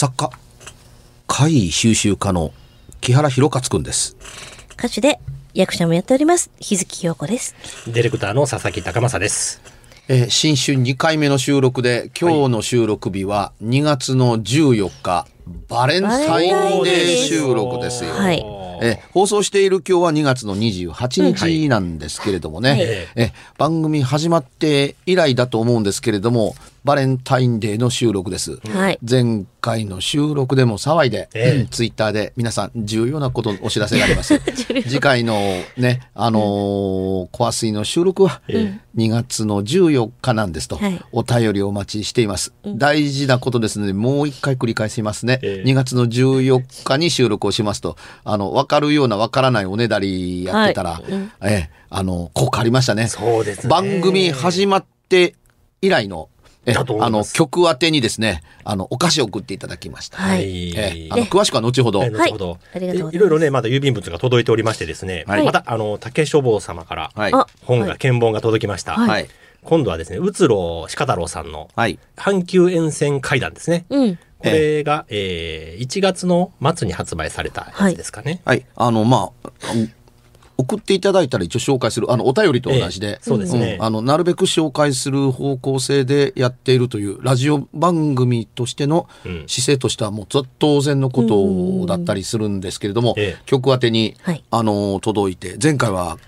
作家、怪異収集家の木原博勝くんです。歌手で役者もやっております。日月陽子です。ディレクターの佐々木高正です。えー新春2回目の収録で、今日の収録日は2月の14日、バレンタインデー収録ですよ。はいえー放送している今日は2月の28日なんですけれどもね、はいえー番組始まって以来だと思うんですけれども、バレンタインデーの収録です。はい。前回の収録でも騒いで、ええツイッターで皆さん重要なことお知らせがあります。次回のね、あのー、コア水の収録は2月の14日なんですと、はいお便りをお待ちしています。大事なことですので、もう一回繰り返しますね。ええ2月の14日に収録をしますと、あの、わかるようなわからないおねだりやってたら、ええ、あの、効果ありましたね。そうですね番組始まって以来の、あの曲宛てにですね、あのお菓子を送っていただきました。はいええあの詳しくは後ほど。はい、後ほど、ありがとうございますいろいろね、まだ郵便物が届いておりましてですね、はいまた、あの、竹書房様から、はい。あ本が、はい検本が届きました。はいはい。今度はですね、うつろ鹿太郎さんの、はい。阪急沿線階段ですね。うん。これが、えー、1月の末に発売されたやつですかね。はい。あの、まあ、うん送っていただいたら一応紹介する、あの、お便りと同じで、ええそうですね。ん。あの、なるべく紹介する方向性でやっているという、ラジオ番組としてのうん。姿勢としてはもうず当然のことだったりするんですけれども、ええ。曲宛てに、はい。あの、届いて、前回は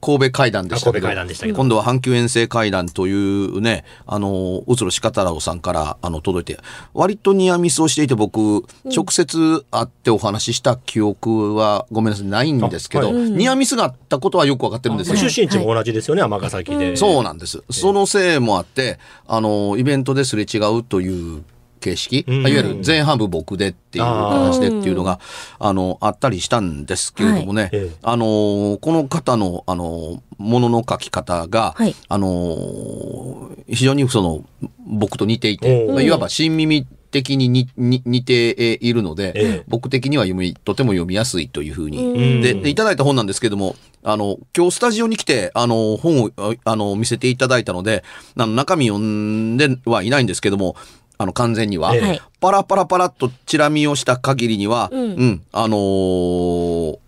神戸会談でしたけど、今度は阪急遠征会談というね、あの、うつろしかたらおさんから、あの、届いて、割とニアミスをしていて、僕、直接会ってお話しした記憶は、ごめんなさい、ないんですけど、あはいニアミスがあったことはよくわかってるんですよ。出身地も同じですよね、尼崎で。そうなんです。そのせいもあって、あの、イベントですれ違うという形式、うん。いわゆる前半部僕でっていう形でっていうのが、あの、あったりしたんですけれどもね、はい。ええ。あの、この方の、あの、ものの書き方が、はい。あの、非常にその、僕と似ていて、おーいわば新耳的ににに似ているので、ええ。僕的には読み、とても読みやすいというふうに、うん。で、でいただいた本なんですけども、あの、今日スタジオに来て、あの、本を、ああの、見せていただいたので、あの、中身読んではいないんですけども、あの、完全には、ええ。はい。パラパラパラっとチラ見をした限りには、う、うんんあのー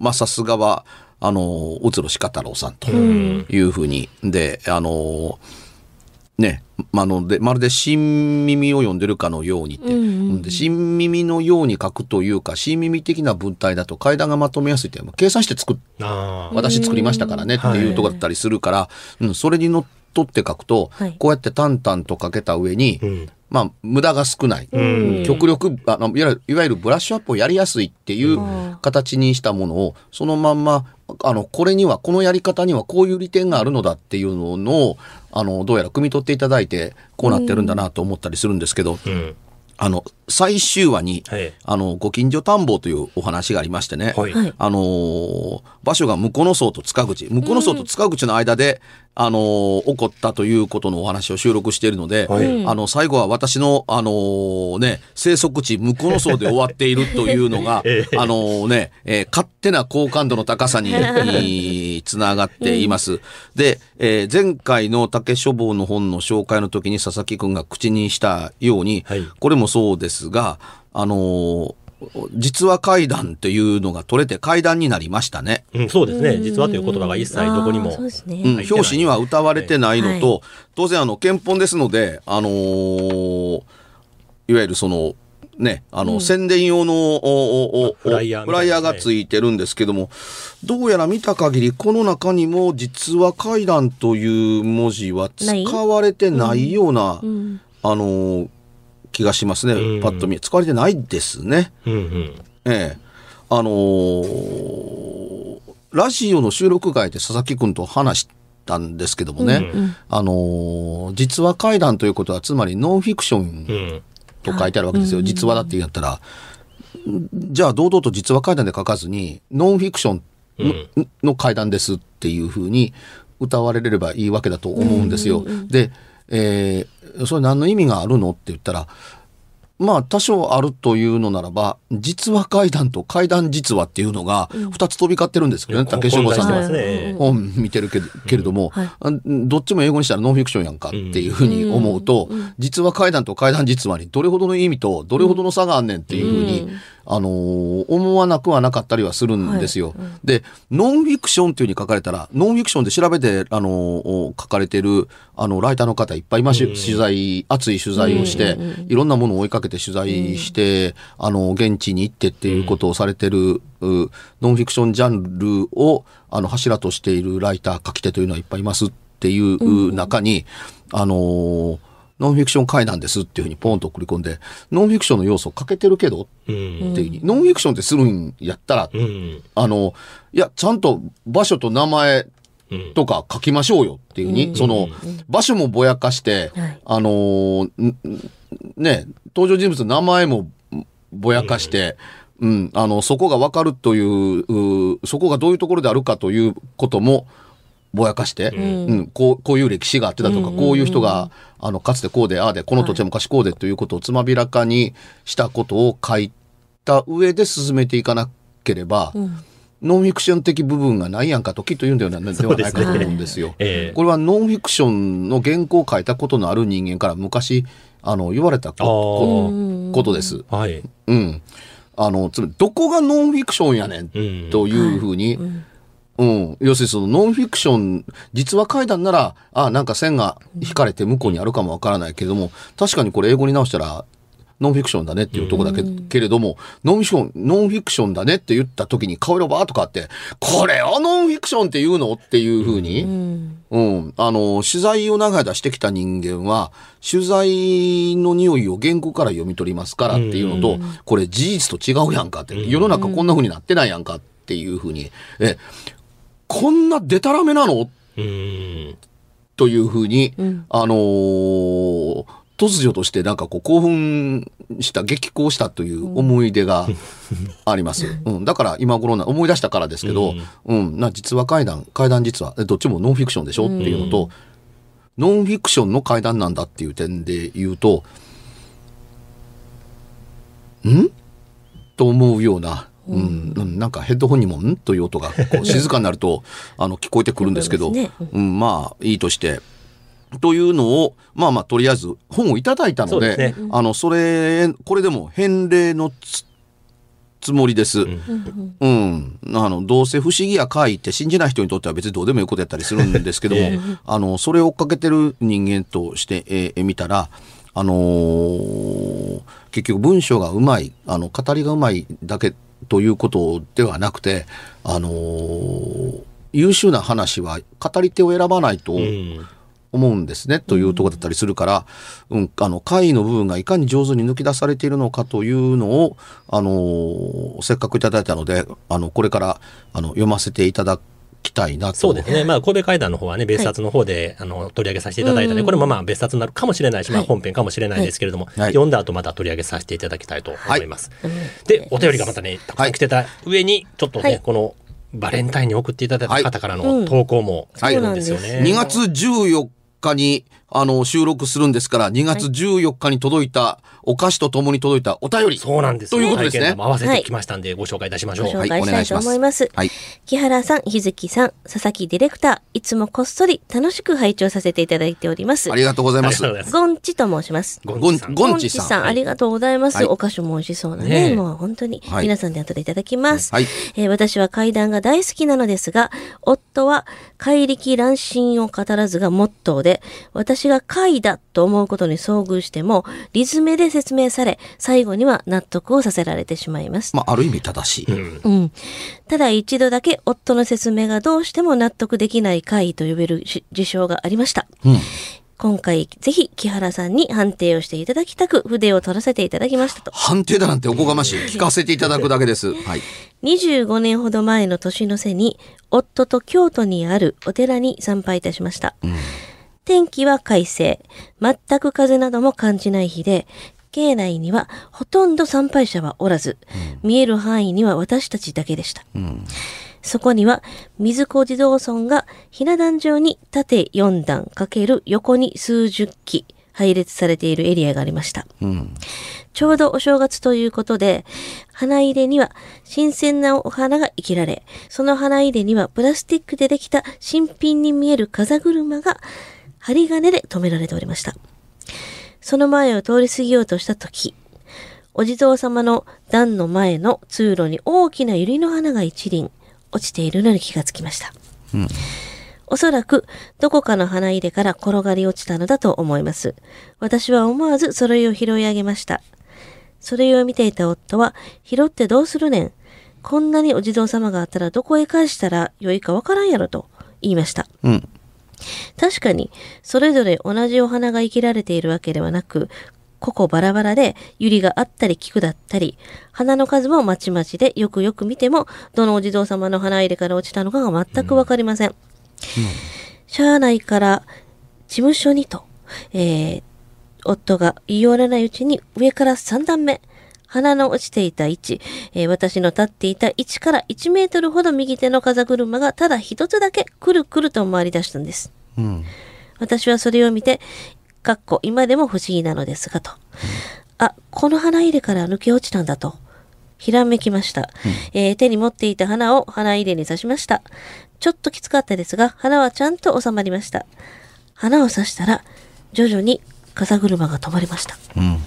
まあ、さすがは、あのー、うつろしか太郎さんとん。いうふうに、で、あのーね、まあので、まるで新耳を読んでるかのようにって、うんうんで新耳のように書くというか、新耳的な文体だと階段がまとめやすいって、まあ計算して作っああ。私作りましたからねっていうところだったりするから、うん、それにのっとって書くと、はい。こうやって淡々と書けた上に、うんまあ、無駄が少ない。ん極力あのいわゆる、いわゆるブラッシュアップをやりやすいっていう形にしたものを、そのまんま、あの、これには、このやり方にはこういう利点があるのだっていうのを、あの、どうやら汲み取っていただいて、こうなってるんだなと思ったりするんですけど、うん。あの、最終話に、はいあの、ご近所探訪というお話がありましてね、はい。はい。あのー場所が向こうの層と塚口、向こうの層と塚口の間で、あのー起こったということのお話を収録しているので、はい。あの、最後は私の、あのーね、生息地、向こうの層で終わっているというのが、ええ。あのーね、えー勝手な好感度の高さに、につながっています。で、えー前回の竹書房の本の紹介の時に佐々木くんが口にしたように、はい。これもそうですが、あのー実話怪談っていうのが取れて怪談になりましたね。うん、そうですね。実はという言葉が一切どこにもあーそう。ですね。うん、表紙には歌われてないのと、は当然あの憲本ですので、あのーいわゆるそのね、あの、宣伝用のおおおフライヤーみたいなねフライヤーがついてるんですけども、どうやら見た限りこの中にも実は怪談という文字は使われてないような、うん。あのー気がしますね、うんパッと見使われてないですね。うんうん。ええ。あのーラジオの収録外で佐々木くんと話したんですけどもね、うんあのー実話怪談ということはつまりノンフィクションうん。と書いてあるわけですよ。実話だって言うんだったら、じゃあ堂々と実話怪談で書かずに、ノンフィクションの,、の怪談ですっていうふうに歌われればいいわけだと思うんですよ。で、えーそれ何の意味があるの？って言ったら、まあ多少あるというのならば、実話怪談と怪談実話っていうのが二つ飛び交ってるんですけどね、竹志郎さん。の本見てるけどけれども、はい。あどっちも英語にしたらノンフィクションやんかっていうふうに思うと、実話怪談と怪談実話にどれほどの意味とどれほどの差があんねんっていうふうに、あのー思わなくはなかったりはするんですよ。で、ノンフィクションっていうふうに書かれたら、ノンフィクションで調べて、あのー書かれてる、あの、ライターの方いっぱいいます、取材、熱い取材をして、いろんなものを追いかけて取材して、あの、現地に行ってっていうことをされてる、うノンフィクションジャンルを、あの、柱としているライター、書き手というのはいっぱいいますっていう中に、あのーノンフィクション怪談ですっていうふうにポンと送り込んで、ノンフィクションの要素欠けてるけどってうん。いうふうに、ノンフィクションってするんやったら、うん。あの、いや、ちゃんと場所と名前うん。とか書きましょうよっていうふうに、その、場所もぼやかして、はい。あのね、登場人物の名前もぼやかして、うん、あの、そこがわかるというう、そこがどういうところであるかということも、ぼやかして、うん。こうこういう歴史があってだとか、こういう人があのかつてこうでああでこの土地は昔こうでということをつまびらかにしたことを書いた上で進めていかなければ、ノンフィクション的部分がないやんかときっと言うんではないではないかと思うんですよ。ええこれはノンフィクションの原稿を書いたことのある人間から昔あの言われたここことです。はい。うん。あの、つまりどこがノンフィクションやねんうん。というふうに、うん、要するにそのノンフィクション、実話怪談なら、あなんか線が引かれて向こうにあるかもわからないけれども、確かにこれ英語に直したら、ノンフィクションだねっていうとこだけ,、けれども、ノンフィクション、ノンフィクションだねって言った時に顔色バーっと変わって、これをノンフィクションって言うのっていうふうに、うん。あの、取材を長い間してきた人間は、取材の匂いを原稿から読み取りますからっていうのと、これ事実と違うやんかって、世の中こんな風になってないやんかっていう風に、え、こんなデタラメなの？うん。という風に、あのー突如としてなんかこう興奮した、激高したという思い出が あります。うん、だから今頃な思い出したからですけど、うん、な実話怪談、怪談実話、えどっちもノンフィクションでしょ？っていうのと、ノンフィクションの怪談なんだっていう点で言うと、ん？と思うような、うん、うんなんかヘッドホンにもんという音がこう静かになると あの聞こえてくるんですけど、ねうん、まあいいとして。というのを、まあまあ、とりあえず本をいただいたので、ですねあの、それ、これでも返礼のつつもりです。うん。あの、どうせ不思議や怪異って信じない人にとっては別にどうでもいいことやったりするんですけども、あの、それを追っかけてる人間として、えー見たら、あのー結局文章がうまい、あの、語りがうまいだけということではなくて、あのー優秀な話は語り手を選ばないと、うん。思うんですねというところだったりするから、うん、あの会の部分がいかに上手に抜き出されているのかというのを、あのーせっかくいただいたのであのこれからあの読ませていただきたいなとそうですね。まあ、神戸会談の方はね、別冊の方で、あの、取り上げさせていただいたので、これもまあ、別冊になるかもしれないし、まあ、はい本編かもしれないですけれども、はい。読んだ後また取り上げさせていただきたいと思います。で、お便りがまたね、たくさん来てた上に、ちょっとね、はい。この、バレンタインに送っていただいた方からの投稿もはい。来るんですよね。2月14日にあの収録するんですから2月14日に届いた、お菓子とともに届いたお便りそうなんですということですね合わせてきましたんで、ご紹介いたしましょう。ご紹はい介したいと思います。はい木原さん、日月さん、佐々木ディレクター、いつもこっそり楽しく拝聴させていただいておりますあ。りがとうございます。ゴンチと申します。ゴゴンンチさん。ゴンチさんありがとうございます。はいお菓子も美味しそうなね。もう本当に、はい皆さんで後でいただきます。はいえー私は怪談が大好きなのですが、夫は怪力乱心を語らずがモットーで、私が怪だと思うことに遭遇しても、リズムで説明され、最後には納得をさせられてしまいます。まあある意味正しい、うん。ただ一度だけ夫の説明がどうしても納得できない怪異と呼べるし事象がありました。うん今回ぜひ木原さんに判定をしていただきたく筆を取らせていただきましたと。判定だなんておこがましい聞かせていただくだけですはい25年ほど前の年の瀬に夫と京都にあるお寺に参拝いたしました。天気は快晴。全く風なども感じない日で、境内にはほとんど参拝者はおらず、見える範囲には私たちだけでした。そこには水子地蔵尊がひな壇上に縦4段かける横に数十基配列されているエリアがありました。うん。ちょうどお正月ということで、花入れには新鮮なお花が生きられ、その花入れにはプラスチックでできた新品に見える風車が針金で留められておりました。その前を通り過ぎようとした時、お地蔵様の段の前の通路に大きな百合の花が一輪落ちているのに気がつきました。おそらくどこかの花入れから転がり落ちたのだと思います。私は思わずそれを拾い上げました。それを見ていた夫は、拾ってどうするねん。こんなにお地蔵様があったらどこへ返したらよいかわからんやろと言いました。うん。確かに、それぞれ同じお花が生きられているわけではなく、個々バラバラで、百合があったり菊だったり、花の数もまちまちで、よくよく見ても、どのお地蔵様の花入れから落ちたのかが全くわかりません。しゃあないから、事務所にと、えー、夫が言い寄らないうちに上から3段目、花の落ちていた位置、えー私の立っていた位置から1メートルほど右手の風車がただ一つだけくるくると回り出したんです。うん。私はそれを見て、かっこ今でも不思議なのですがと。あ、この花入れから抜け落ちたんだと。ひらめきました、えー手に持っていた花を花入れに刺しました。ちょっときつかったですが、花はちゃんと収まりました。花を刺したら、徐々に風車が止まりました。うん。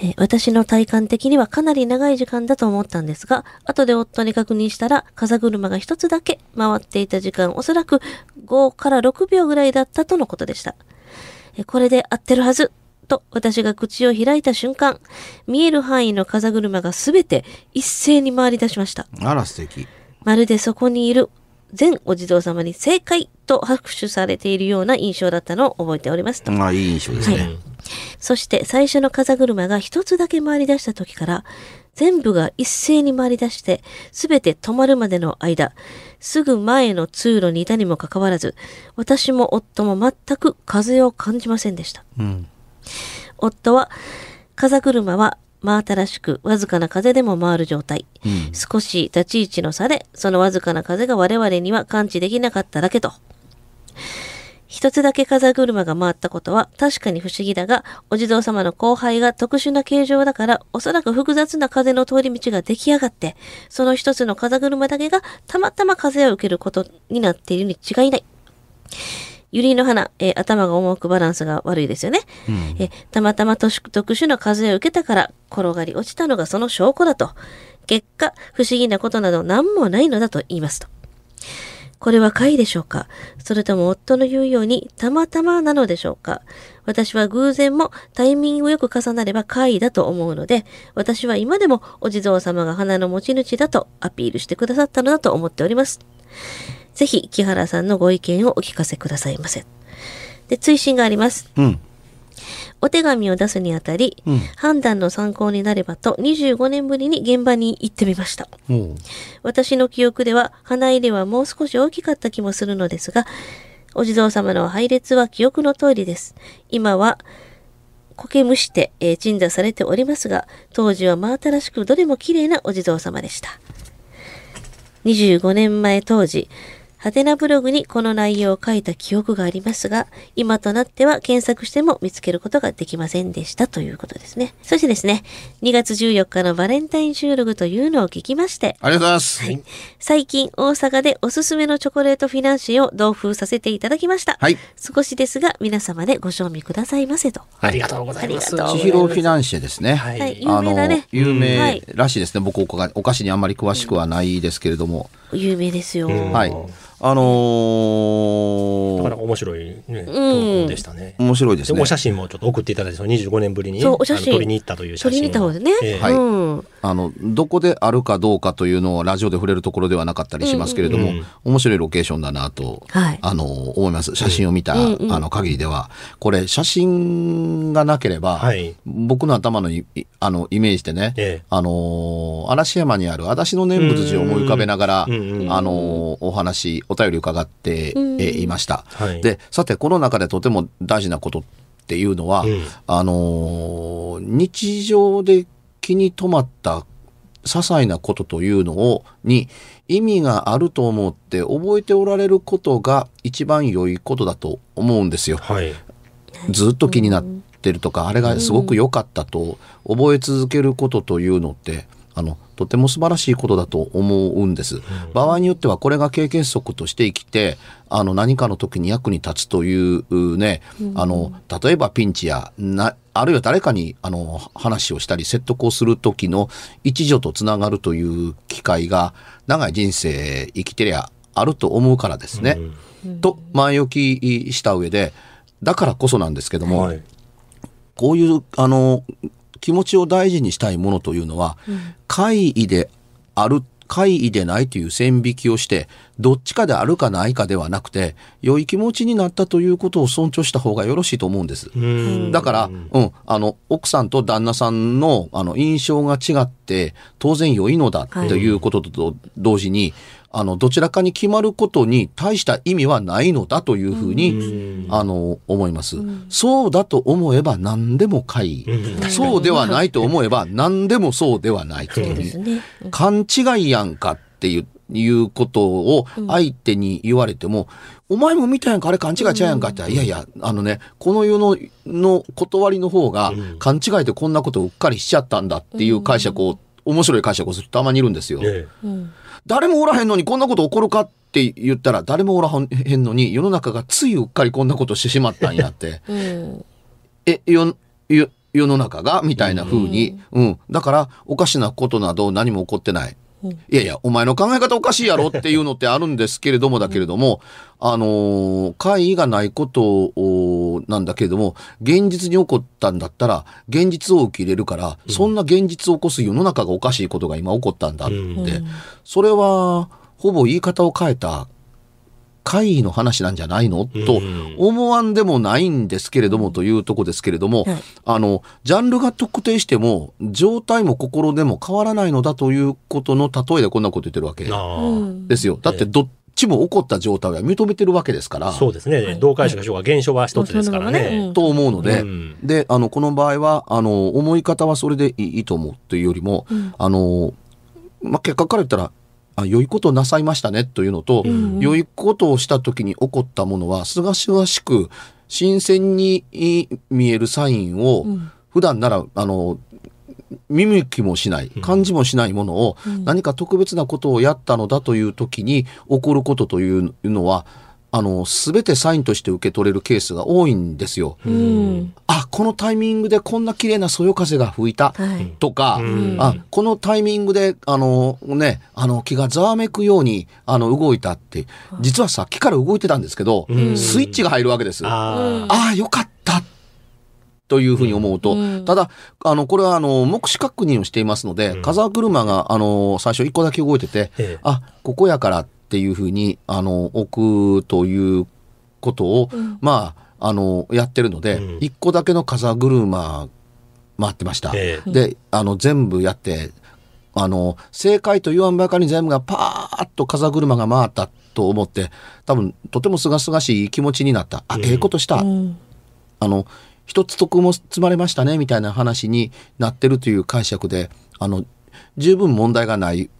えー私の体感的にはかなり長い時間だと思ったんですが、後で夫に確認したら、風車が一つだけ回っていた時間、おそらく5から6秒ぐらいだったとのことでした。えーこれで合ってるはずと私が口を開いた瞬間、見える範囲の風車がすべて一斉に回り出しました。あら、素敵。まるでそこにいる全お地蔵様に正解と拍手されているような印象だったのを覚えておりますと。まあ、いい印象ですね。そして最初の風車が一つだけ回り出した時から、全部が一斉に回り出して、すべて止まるまでの間、すぐ前の通路にいたにもかかわらず、私も夫も全く風を感じませんでした。うん。夫は、風車は真新しくわずかな風でも回る状態。うん。少し立ち位置の差で、そのわずかな風が我々には感知できなかっただけと。一つだけ風車が回ったことは確かに不思議だが、お地蔵様の後輩が特殊な形状だから、おそらく複雑な風の通り道が出来上がって、その一つの風車だけがたまたま風を受けることになっているに違いない。百合の花、えー頭が重くバランスが悪いですよね。えーたまたま特殊特殊な風を受けたから転がり落ちたのがその証拠だと。結果、不思議なことなど何もないのだと言いますと。これは怪でしょうか？それとも夫の言うようにたまたまなのでしょうか？私は偶然もタイミングよく重なれば怪だと思うので、私は今でもお地蔵様が花の持ち主だとアピールしてくださったのだと思っております。ぜひ、木原さんのご意見をお聞かせくださいませ。で、追伸があります。うん。お手紙を出すにあたり、うん判断の参考になればと25年ぶりに現場に行ってみました。も私の記憶では花入れはもう少し大きかった気もするのですが、お地蔵様の配列は記憶の通りです。今は苔むして、えー鎮座されておりますが、当時は真新しくどれも綺麗なお地蔵様でした。25年前当時、ハテナブログにこの内容を書いた記憶がありますが、今となっては検索しても見つけることができませんでしたということですね。そしてですね、2月14日のバレンタイン収録というのを聞きまして、う。ありがとうございます。はい最近大阪でおすすめのチョコレートフィナンシェを同封させていただきました。はい。少しですが皆様でご賞味くださいませと。ありがとうございます。千尋フィナンシェですね。はいはい、有名だね。有は名いらしいですね。僕お菓子にあんまり詳しくはないですけれども。有名ですよ。うんはい。あのなかなーか面白い、ね、投稿でしたね。面白いですね。でお。写真もちょっと送っていただいて、その25年ぶりに、ね、そうお写真あの撮りに行ったという写真を。取りに行った方でね。ええ。はい。うん。あのどこであるかどうかというのをラジオで触れるところではなかったりしますけれども、うん。うん面白いロケーションだなと、はい。あの思います。写真を見た、うんうんあの限りでは。これ写真がなければ、はい。僕の頭のいあのイメージでね、ええ。あの嵐山にある足立の念仏寺を思い浮かべながら、うんうんうんあのお話お便り伺って、いました。はいでさてこの中でとても大事なことっていうのは、うんあの日常で気に留まった些細なことというのをに意味があると思って覚えておられることが一番良いことだと思うんですよ。はい。ずっと気になってるとか、あれがすごく良かったと覚え続けることというのって、あの、とても素晴らしいことだと思うんです。場合によってはこれが経験則として生きて、あの、何かの時に役に立つというね、あの、例えばピンチや、な、あるいは誰かに、あの、話をしたり説得をする時の一助とつながるという機会が、長い人生生きてりゃあると思うからですね。と、前置きした上で、だからこそなんですけども、はい。こういうあの気持ちを大事にしたいものというのは、怪異である怪異でないという線引きをしてどっちかであるかないかではなくて良い気持ちになったということを尊重した方がよろしいと思うんです。うん。だから、うん、あの、奥さんと旦那さんの、あの、印象が違って、当然良いのだということと同時に、あの、どちらかに決まることに大した意味はないのだというふうに、あの、思います。そうだと思えば何でも怪異。そうではないと思えば何でもそうではないっていう。勘違いやんかっていういうことを相手に言われても、お前も見たやんか、あれ勘違いちゃうやんかって、いやいや、あのね、この世の、の断りの方が、勘違いでこんなことをうっかりしちゃったんだっていう解釈を、面白い解釈をする人たまにいるんですよ。え誰もおらへんのにこんなこと起こるかって言ったら、誰もおらへんのに世の中がついうっかりこんなことしてしまったんやって。うん。え、よ、よ、世の中が？みたいな風に、うん、だから、おかしなことなど何も起こってない。いやいや、お前の考え方おかしいやろっていうのってあるんですけれども、だけれども、あのー、会議がないことをなんだけれども、現実に起こったんだったら、現実を受け入れるから、そんな現実を起こす世の中がおかしいことが今起こったんだって、それは、ほぼ言い方を変えた会議の話なんじゃないの？と思わんでもないんですけれども、というとこですけれども、はいあの、ジャンルが特定しても、状態も心でも変わらないのだということの例えでこんなこと言ってるわけ。ですよ。だってどっちも起こった状態は認めてるわけですから。そうですね。同解釈しようが現象は一つですからねね。と思うので、うんで、あの、この場合は、あの、思い方はそれでいいいいと思うというよりも、あの、まあ、結果から言ったら、あ良いことをなさいましたねというのと、良いことをした時に起こったものは、すがすがしく、新鮮に見えるサインを、普段なら、あの、見向きもしない、感じもしないものを、何か特別なことをやったのだという時に起こることというのは、あの、すべてサインとして受け取れるケースが多いんですよ。うん。あ、このタイミングでこんな綺麗なそよ風が吹いたはい。とか、あ、このタイミングで、あのね、あの気がざわめくように、あの動いたって、実はさっきから動いてたんですけど、スイッチが入るわけです。あああ、よかった。というふうに思うと、ただ、あの、これはあの、目視確認をしていますので、風車が、あの、最初一個だけ動いてて、ええ。あ、ここやからっていうふうに、あの、置くということを、まあ、あの、やってるので、うん一個だけの風車回ってました。えで、あの、全部やって、あの、正解と言わんばかりに全部がパーッと風車が回ったと思って、多分、とてもすがすがしい気持ちになった。あ、ええことした。うん。あの、一つ得も積まれましたね、みたいな話になってるという解釈で、あの、十分問題がない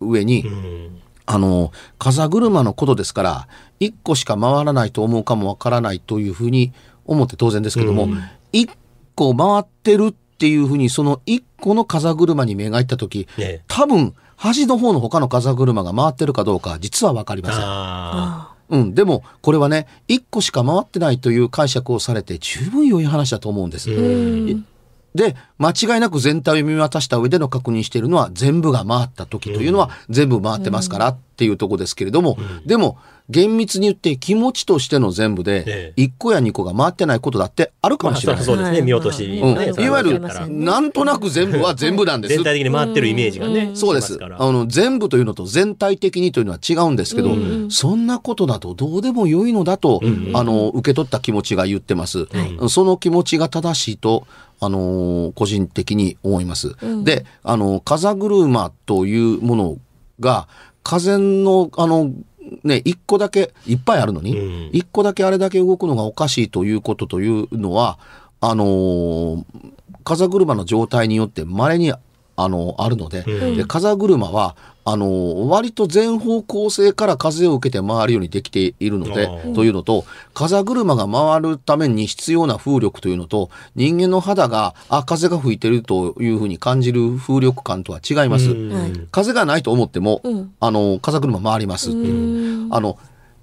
上に、えうんあの、風車のことですから、一個しか回らないと思うかもわからないというふうに思って当然ですけども、一、個回ってるっていうふうに、その一個の風車に目がいったとき、ええ多分、端の方の他の風車が回ってるかどうか、実はわかりません。あうん、でも、これはね、一個しか回ってないという解釈をされて、十分良い話だと思うんです。うん。で、間違いなく全体を見渡した上での確認しているのは、全部が回った時というのは、全部回ってますからっていうところですけれども、でも、厳密に言って気持ちとしての全部えで、1個や2個が回ってないことだってあるあ。まあ、かもしれない。そりゃそうですね。はい見落とし。うん、いわゆるなんとなく全部は全部なんです。全体的に回ってるイメージがね。そうです。あの、全部というのと全体的にというのは違うんですけど、そんなことだとどうでも良いのだと、あの、受け取った気持ちが言ってます。その気持ちが正しいと、あのー個人的に思います。で、あの、風車というものが、風の、あの、ね、一個だけ、いっぱいあるのに、うん一個だけあれだけ動くのがおかしいということというのは、あのー風車の状態によって稀にああの、あるので、で風車は、あの、割と全方向性から風を受けて回るようにできているので、というのと、風車が回るために必要な風力というのと、人間の肌が、あ、風が吹いてるというふうに感じる風力感とは違います。風がないと思っても、あの、風車回ります。っていう。あの、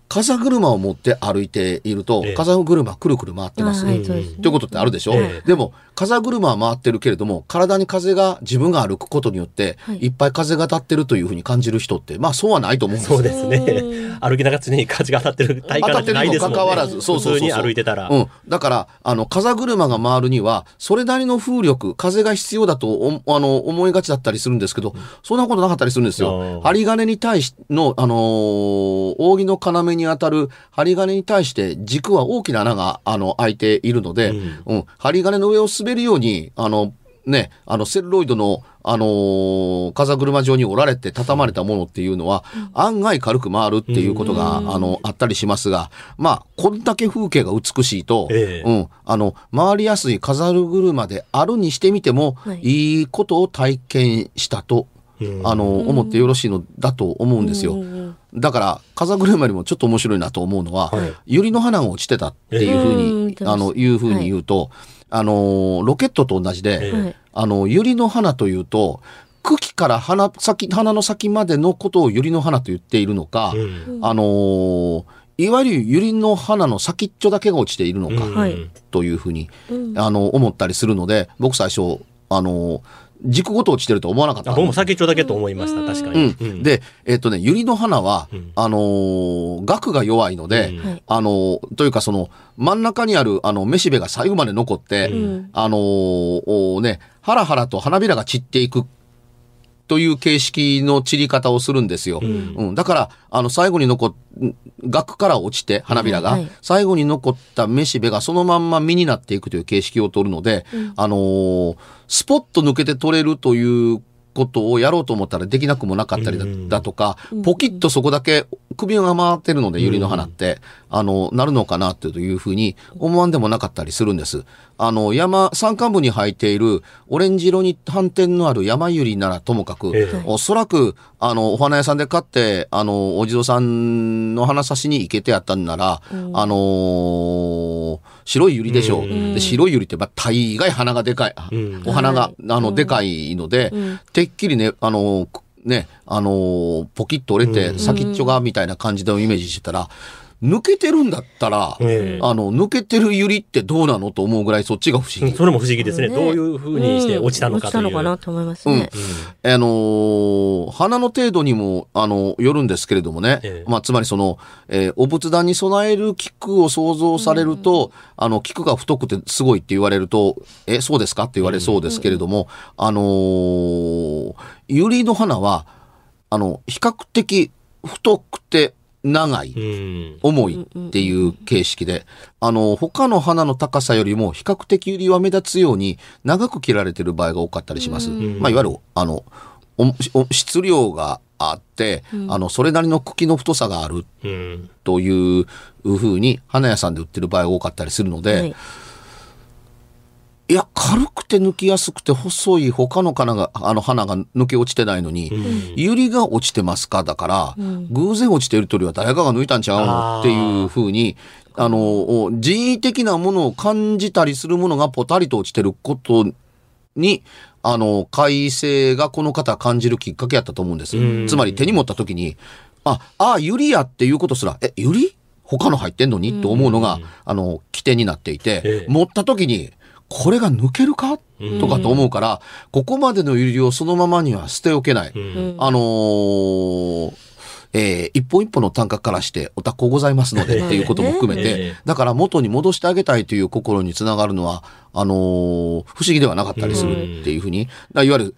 風車を持って歩いていると、ええ風車くるくる回ってます。ねということってあるでしょ、えでも、風車は回ってるけれども、体に風が、自分が歩くことによって、はいい、っぱい風が当たってるというふうに感じる人って、まあそうはないと思うんですよそうですね。歩きながら常に風が当たってる体当た感てるにもないですもんね。かかわらず、そうそうそう歩いてたら。うん。だから、あの、風車が回るには、それなりの風力、風が必要だとおあの思いがちだったりするんですけど、そんなことなかったりするんですあよ。ー針金に対しの、あのー扇の要に当たる針金に対して軸は大きな穴が、あの、開いているので、うん。うん、針金の上を滑るように、あの、ね、あの、セルロイドの、あのー風車状に折られて畳まれたものっていうのは、案外軽く回るっていうことが、あの、あったりしますが、まあ、こんだけ風景が美しいと、ええ。うん、あの、回りやすい風車であるにしてみても、はい。い、いことを体験したと、うんあの、思ってよろしいのだと思うんですよ。だから、風車よりもちょっと面白いなと思うのは、はい。百合の花が落ちてたっていうふうに、うんあの、いうふうに言うと、あの、ロケットと同じで、あの、百合の花というと、茎から花先、花の先までのことを百合の花と言っているのか、うん。あのーいわゆる百合の花の先っちょだけが落ちているのか、というふうに、うん。あの、思ったりするので、僕最初、あのー軸ごと落ちてると思わなかった。あ僕も先っちょだけと思いました、確かうに。ん。で、えっ、とね、百合の花は、うん。あのー額が弱いので、あのーというかその、真ん中にある、あの、めしべが最後まで残って、ん。あのーおね、ハラハラと花びらが散っていくという形式の散り方をするんですよ。うん。だから、あの、最後に残っ、額から落ちて、花びらが、はい。はい最後に残っためしべがそのまんま実になっていくという形式を取るので、あのースポッと抜けて取れるということをやろうと思ったらできなくもなかったりだ,、うんだとか、ポキッとそこだけ首が回ってるので、百合の花って、あの、なるのかなっていうふうに思わんでもなかったりするんです。あの、山、山間部に生えているオレンジ色に斑点のある山百合ならともかく、ええ。おそらく、あの、お花屋さんで買って、あの、お地蔵さんの花差しに行けてやったんなら、あのー白い百合でしょう。うん。で白い百合って、まあ、大概花がでかい。うん。お花が、はい。あの、でかいので、てっきりね、あの、ね、あの、ポキッと折れて、うん。先っちょがみたいな感じのイメージしてたら、抜けてるんだったら、ええあの、抜けてる百合ってどうなのと思うぐらいそっちが不思議。それも不思議ですね。ねどういうふうにして落ちたのかという。落ちたのかなと思いますね。あのー花の程度にも、あの、よるんですけれどもね。ええまあ、つまりその、えーお仏壇に備える菊を想像されると、あの、菊が太くてすごいって言われると、え、そうですかって言われそうですけれども、あのー、百合の花は、あの、比較的太くて長い。うん。重いっていう形式で、あの、他の花の高さよりも比較的百合は目立つように長く切られてる場合が多かったりします。まあ、いわゆる、あの、おお質量があって、あの、それなりの茎の太さがあるうん。というふうに花屋さんで売ってる場合が多かったりするので、はいい、や、軽くて抜きやすくて細い他の花が、あの花が抜け落ちてないのに、百合が落ちてますかだから、偶然落ちてる鳥は誰かが抜いたんちゃうの？っていうふうに、あの、人為的なものを感じたりするものがポタリと落ちてることに、あの、改正がこの方感じるきっかけやったと思うんです。つまり手に持った時に、あ、あ、ユリやっていうことすら、え、ユリ？他の入ってんのに？と思うのが、あの、起点になっていて、ええ。持った時に、これが抜けるか？とかと思うから、ここまでのユリをそのままには捨ておけない。ん。あのーえー一本一本の単価からしてお高うございますのでっていうことも含めえて。え、だから元に戻してあげたいという心につながるのは、あのー不思議ではなかったりするっていうふうに、だいわゆる、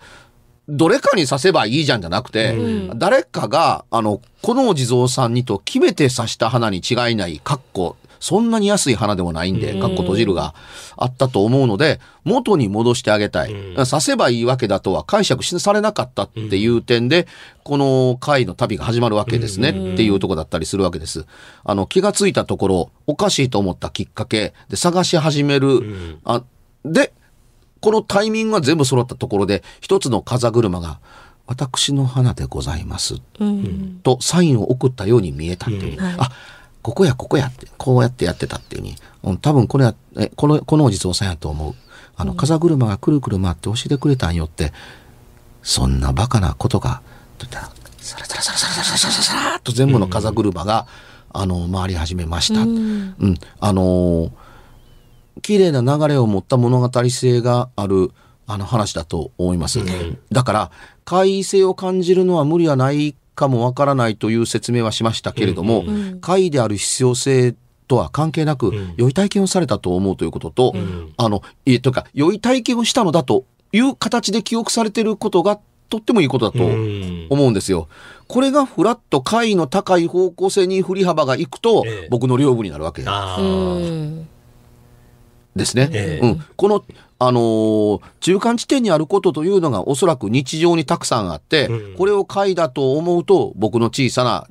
どれかに刺せばいいじゃんじゃなくて、誰かが、あの、このお地蔵さんにと決めて刺した花に違いない、かっこ、そんなに安い花でもないんで、かっこ閉じるがあったと思うので、元に戻してあげたい。刺せばいいわけだとは解釈しされなかったっていう点で、この回の旅が始まるわけですねっていうとこだったりするわけです。あの、気がついたところ、おかしいと思ったきっかけで探し始める。あで、このタイミングが全部揃ったところで、一つの風車が、私の花でございます。うん。とサインを送ったように見えたっていううんはいあここやここやって、こうやってやってたっていうに、うん、多分これは、え、この、このお地蔵さんやと思う。あの、風車がくるくる回って教えてくれたんよって、そんなバカなことが、と言ったら、サラサラサラサラサラサラサラっと全部の風車が、あの、回り始めました。うん、あの、綺麗な流れを持った物語性がある、あの話だと思います。だから、会性を感じるのは無理はないかもわからないという説明はしましたけれども、ん。怪異である必要性とは関係なく、ん。良い体験をされたと思うということと、ん。あの、いえ、というか、良い体験をしたのだという形で記憶されていることがとってもいいことだとうん。思うんですよ。これがフラット怪異の高い方向性に振り幅がいくと、ええ。僕の領分になるわけ。あうーん。ですね。ええうん、この、あのー中間地点にあることというのがおそらく日常にたくさんあって、うんこれを怪だと思うと僕の小さな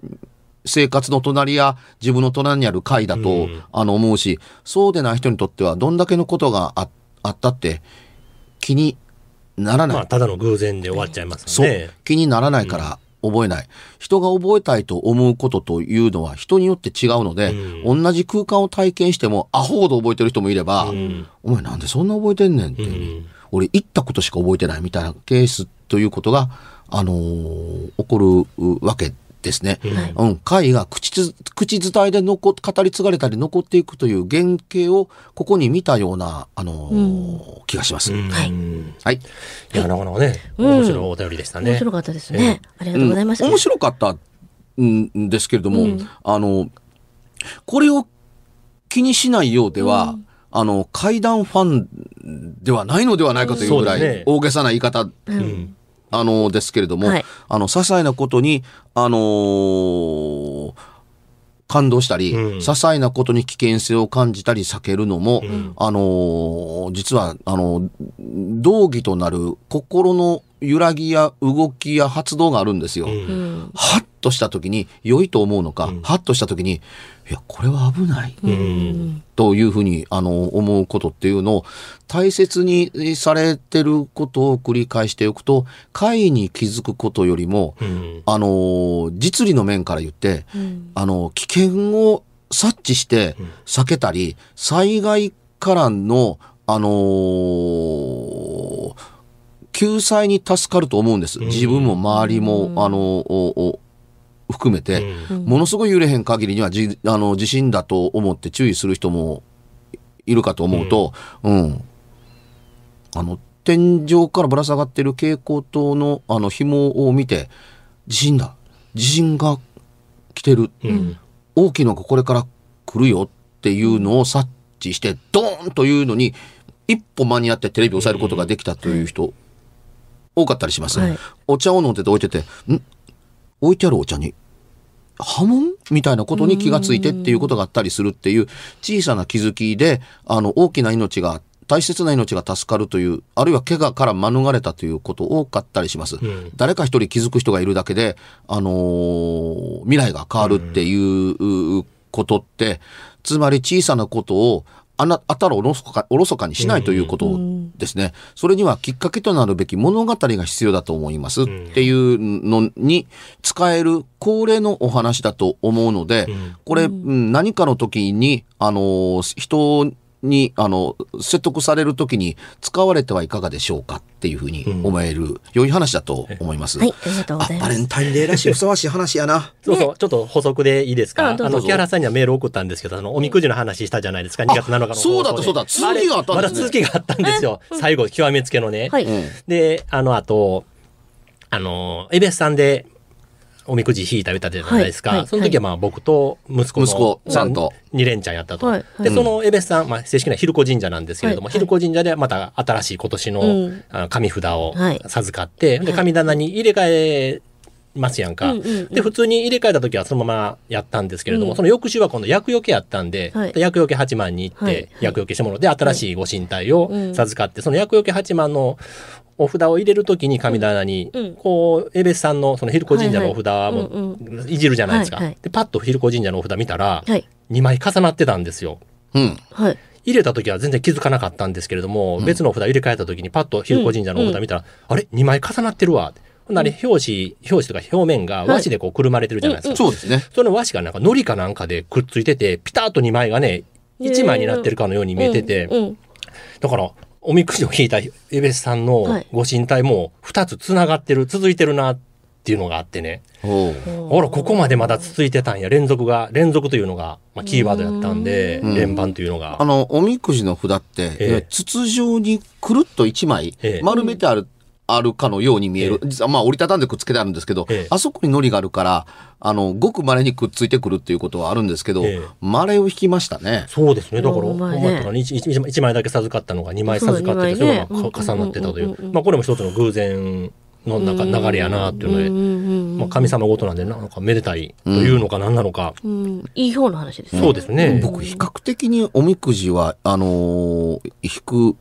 生活の隣や自分の隣にある怪だと、うんあの思うしそうでない人にとってはどんだけのことがああったって気にならない。まあ、ただの偶然で終わっちゃいますそう。気にならないから覚えない、人が覚えたいと思うことというのは人によって違うので、同じ空間を体験してもアホほど覚えてる人もいれば、ん。お前なんでそんな覚えてんねんって、ん。俺行ったことしか覚えてないみたいなケースということが、あのー起こるわけですね。うん、会が口つ口伝えで残語り継がれたり残っていくという原型をここに見たような、あのー気がします。うん。はい。い。はい。や、なかなかね、面白いお便りでしたね。面白かったですね。ありがとうございます。うん。面白かったんですけれども、あの、これを気にしないようでは、あの、怪談ファンではないのではないかというぐらい大げさな言い方、うんあの、ですけれども、はい。あの、些細なことに、あのー感動したり、うん。些細なことに危険性を感じたり避けるのも、あのー実は、あの、道義となる心の揺らぎや動きや発動があるんですよ。うん。ハッとした時に良いと思うのか、ハッとした時に、いや、これは危ない。うん。というふうに、あの、思うことっていうのを大切にされてることを繰り返しておくと、怪異に気づくことよりも、うん。あの、実利の面から言って、あの、危険を察知して避けたり、災害からの、あのー救済に助かると思うんです。自分も周りも、あの、おお含めて、ものすごい揺れへん限りにはじあの地震だと思って注意する人もいるかと思うと、うん。あの、天井からぶら下がってる蛍光灯のあの紐を見て、地震だ。地震が来てる。大きいのがこれから来るよっていうのを察知して、ドーンというのに、一歩間に合ってテレビを押さえることができたという人、多かったりします。はいお茶を飲んでて置いてて、ん？置いてあるお茶に波紋みたいなことに気がついてっていうことがあったりするっていう小さな気づきで、あの、大きな命が、大切な命が助かるという、あるいは怪我から免れたということ多かったりします。誰か一人気づく人がいるだけで、あのー未来が変わるっていうことって、つまり小さなことを、あな、あたらおろそか、おろそかにしないということですね。それにはきっかけとなるべき物語が必要だと思いますっていうのに使える恒例のお話だと思うので、これ、うん。何かの時に、あの、人に、あの、説得される時に使われてはいかがでしょうかっていうふうに思える、良い話だと思います。はい、ありがとうございます。バレンタインデーらしいふさわしい話やな。そうそう、ちょっと補足でいいですか？あの、木原さんにはメール送ったんですけど、あの、おみくじの話したじゃないですか、2月7日の放送で。そうだったそうだ続きがあったんですねまだ続きがあったんですよ。最後、極めつけのね。はい。で、あの後、あの、エベスさんで、おみくじ引いた歌じゃないですか。はいはいその時はまあ僕と息子の息子さんと。二連チャンやったと。はいはい。で、そのエベスさん、まあ正式な昼子神社なんですけれども、はい。昼子神社でまた新しい今年の,、うん。あの紙札をはい。授かって、で、神棚に入れ替えますやんか。うんうんうんで、普通に入れ替えた時はそのままやったんですけれども、その翌週は今度厄除けやったんで、はいで厄除け八幡に行って厄除けしたもので新しいご神体をうん授かって、その厄除け八幡のお札を入れるときに神棚に、うんこう、エベスさんのそのヒルコ神社のお札もうんいじるじゃないですか。はいはいで、パッとヒルコ神社のお札見たら、はい。2枚重なってたんですよ。うん。はい。入れた時は全然気づかなかったんですけれども、別の札入れ替えた時にパッと比子神社のお札見たら、あれ ?2 枚重なってるわ。ほんなら表紙、表紙とか表面が和紙でこうくるまれてるじゃないですか。そうですね。その和紙がなんか糊かなんかでくっついてて、ピタッと2枚がね、1枚になってるかのように見えてて、だから、おみくじを引いたエベスさんのはいご神体も2つ繋がってる、続いてるなっていうのがあってね。おうあら、ここまでまだ続いてたんや。連続が、連続というのが、まあ、キーワードやったんで、うん連番というのが。あの、おみくじの札って、ええ筒状にくるっと一枚ええ丸めてある、あるかのように見える。実はまあ折りたたんでくっつけてあるんですけど、ええあそこに糊があるから、あの、ごく稀にくっついてくるっていうことはあるんですけど、ええ稀を引きましたね。そうですね。だから、ほんまやねほんまやったらね一一一枚だけ授かったのが2枚授かってて、それがか重なってたというまあ、これも一つの偶然の中流れやなっていうので、まあ、神様ごとなんで、なんかめでたいというのか何なのか。うんいい方の話ですね。そうですね。僕、比較的におみくじは、あのー引く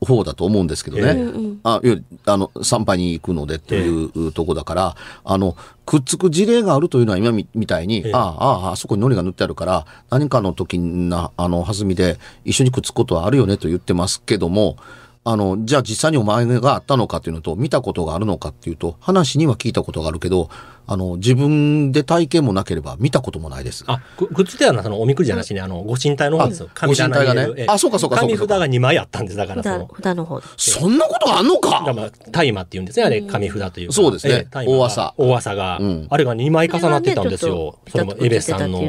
方だと思うんですけどね。ええうんうん。あ、あの、参拝に行くのでというとこだから、あの、くっつく事例があるというのは今みみたいに、ええ。ああ、ああ、あそこに糊が塗ってあるから、何かの時な、あの、弾みで一緒にくっつくことはあるよねと言ってますけども、あの、じゃあ実際にお前があったのかっていうのと、見たことがあるのかっていうと、話には聞いたことがあるけど、あの、自分で体験もなければ見たこともないです。あ、くくっついてたのはそのおみくじじゃなしに、あの、ご神体の方ですよ。神体がねあそうかそうかそうか紙札が2枚あったんです。だからそ札の。札の方で。そんなことがあんのか？だからまあ、大麻って言うんですね、あれ、紙札というか。そうですねええ大麻が大麻が、うんあれが2枚重なってたんですよ。それも、エベスさんの。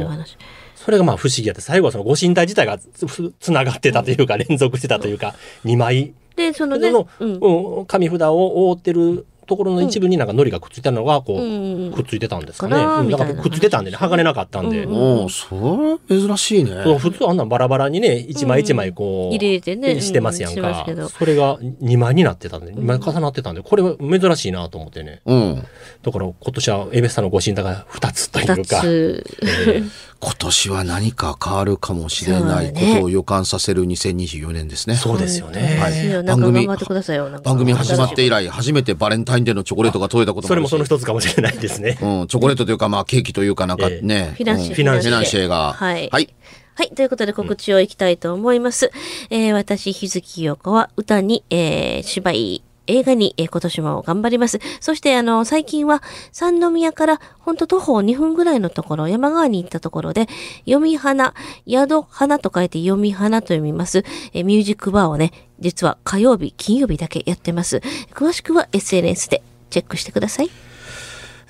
それがまあ不思議やって、最後はそのご神体自体がつつながってたというか、連続してたというか、2枚で、そのね、の、うんうん紙札を覆ってるところの一部になんか糊がくっついたのが、こう、うんくっついてたんですかね。うんだからくっついてたんでね、剥がれなかったんで。うんおおそれ珍しいね。普通あんなんバラバラにね、一枚一枚こう、入れてねしてますやんかけど。それが2枚になってたんで、2枚重なってたんで、これは珍しいなと思ってね。うん。だから今年はエベスさんのご神体が2つという二か。つ。ええ 今年は何か変わるかもしれないことを予感させる2024年ですね。そうですよね。はいですよなんか頑張ってくださいよ。なんか番組始まって以来、初めてバレンタインデーのチョコレートが届いたこともそれもその一つかもしれないですね。うん、チョコレートというか、まあ、ケーキというかなんかね。フィナンシェうんフィナンシェが。はいはい。はい。ということで告知をいきたいと思います。えー私、日月陽子は歌に、えー芝居、映画に、え今年も頑張ります。そして、あの、最近は三宮からほんと徒歩2分ぐらいのところ、山川に行ったところで、読み花、宿花と書いて読み花と読みます、えミュージックバーをね、実は火曜日、金曜日だけやってます。詳しくは SNS でチェックしてください。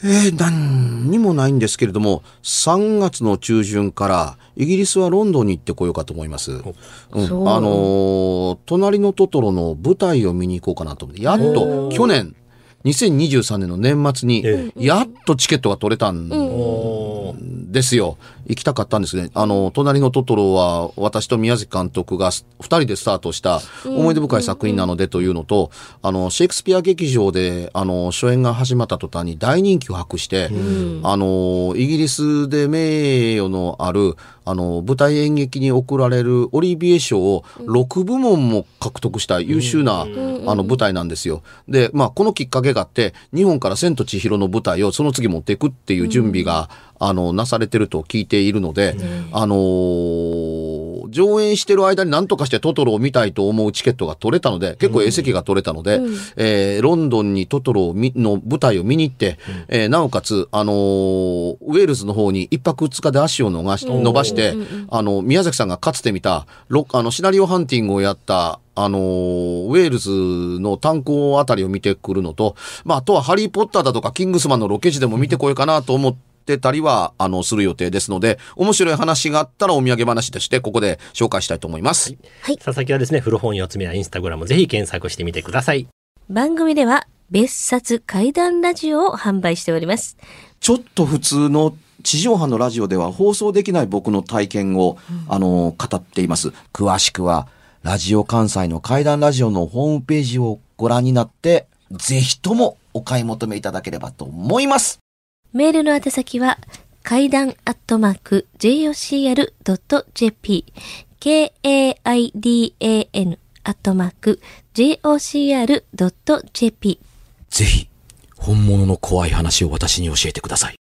えー、何にもないんですけれども、3月の中旬から、イギリスはロンドンに行ってこようかと思います。うん、あのー隣のトトロの舞台を見に行こうかなと思って、やっと、去年、2023年の年末にえ、やっとチケットが取れたん。ですよ。行きたかったんですね。あの、隣のトトロは、私と宮崎監督が二人でスタートした思い出深い作品なのでというのと、あの、シェイクスピア劇場で、あの、初演が始まった途端に大人気を博して、あの、イギリスで名誉のある、あの、舞台演劇に贈られるオリビエ賞を6部門も獲得した優秀な、あの、舞台なんですよ。で、まあ、このきっかけがあって、日本から千と千尋の舞台をその次持っていくっていう準備が、あの、なされてると聞いているので、あのー上演してる間に何とかしてトトロを見たいと思うチケットが取れたので、結構 A 席が取れたので、えーロンドンにトトロの舞台を見に行って、えーなおかつ、あのーウェールズの方に一泊二日で足を伸ばし伸ばして、あの、宮崎さんがかつて見た、ロあの、シナリオハンティングをやった、あのーウェールズの炭鉱あたりを見てくるのと、まあ、あとはハリーポッターだとかキングスマンのロケ地でも見てこようかなと思ってたりは、あの、する予定ですので、面白い話があったらお土産話としてここで紹介したいと思います。佐々木はですね、古本四つ目やインスタグラムぜひ検索してみてください。番組では別冊怪談ラジオを販売しております。ちょっと普通の地上波のラジオでは放送できない僕の体験を、あの、語っています。詳しくは、ラジオ関西の怪談ラジオのホームページをご覧になって、ぜひともお買い求めいただければと思います。メールの宛先は、階段アットマーク jocr.jp k-a-i-d-a-n アットマーク jocr.jp ぜひ、本物の怖い話を私に教えてください。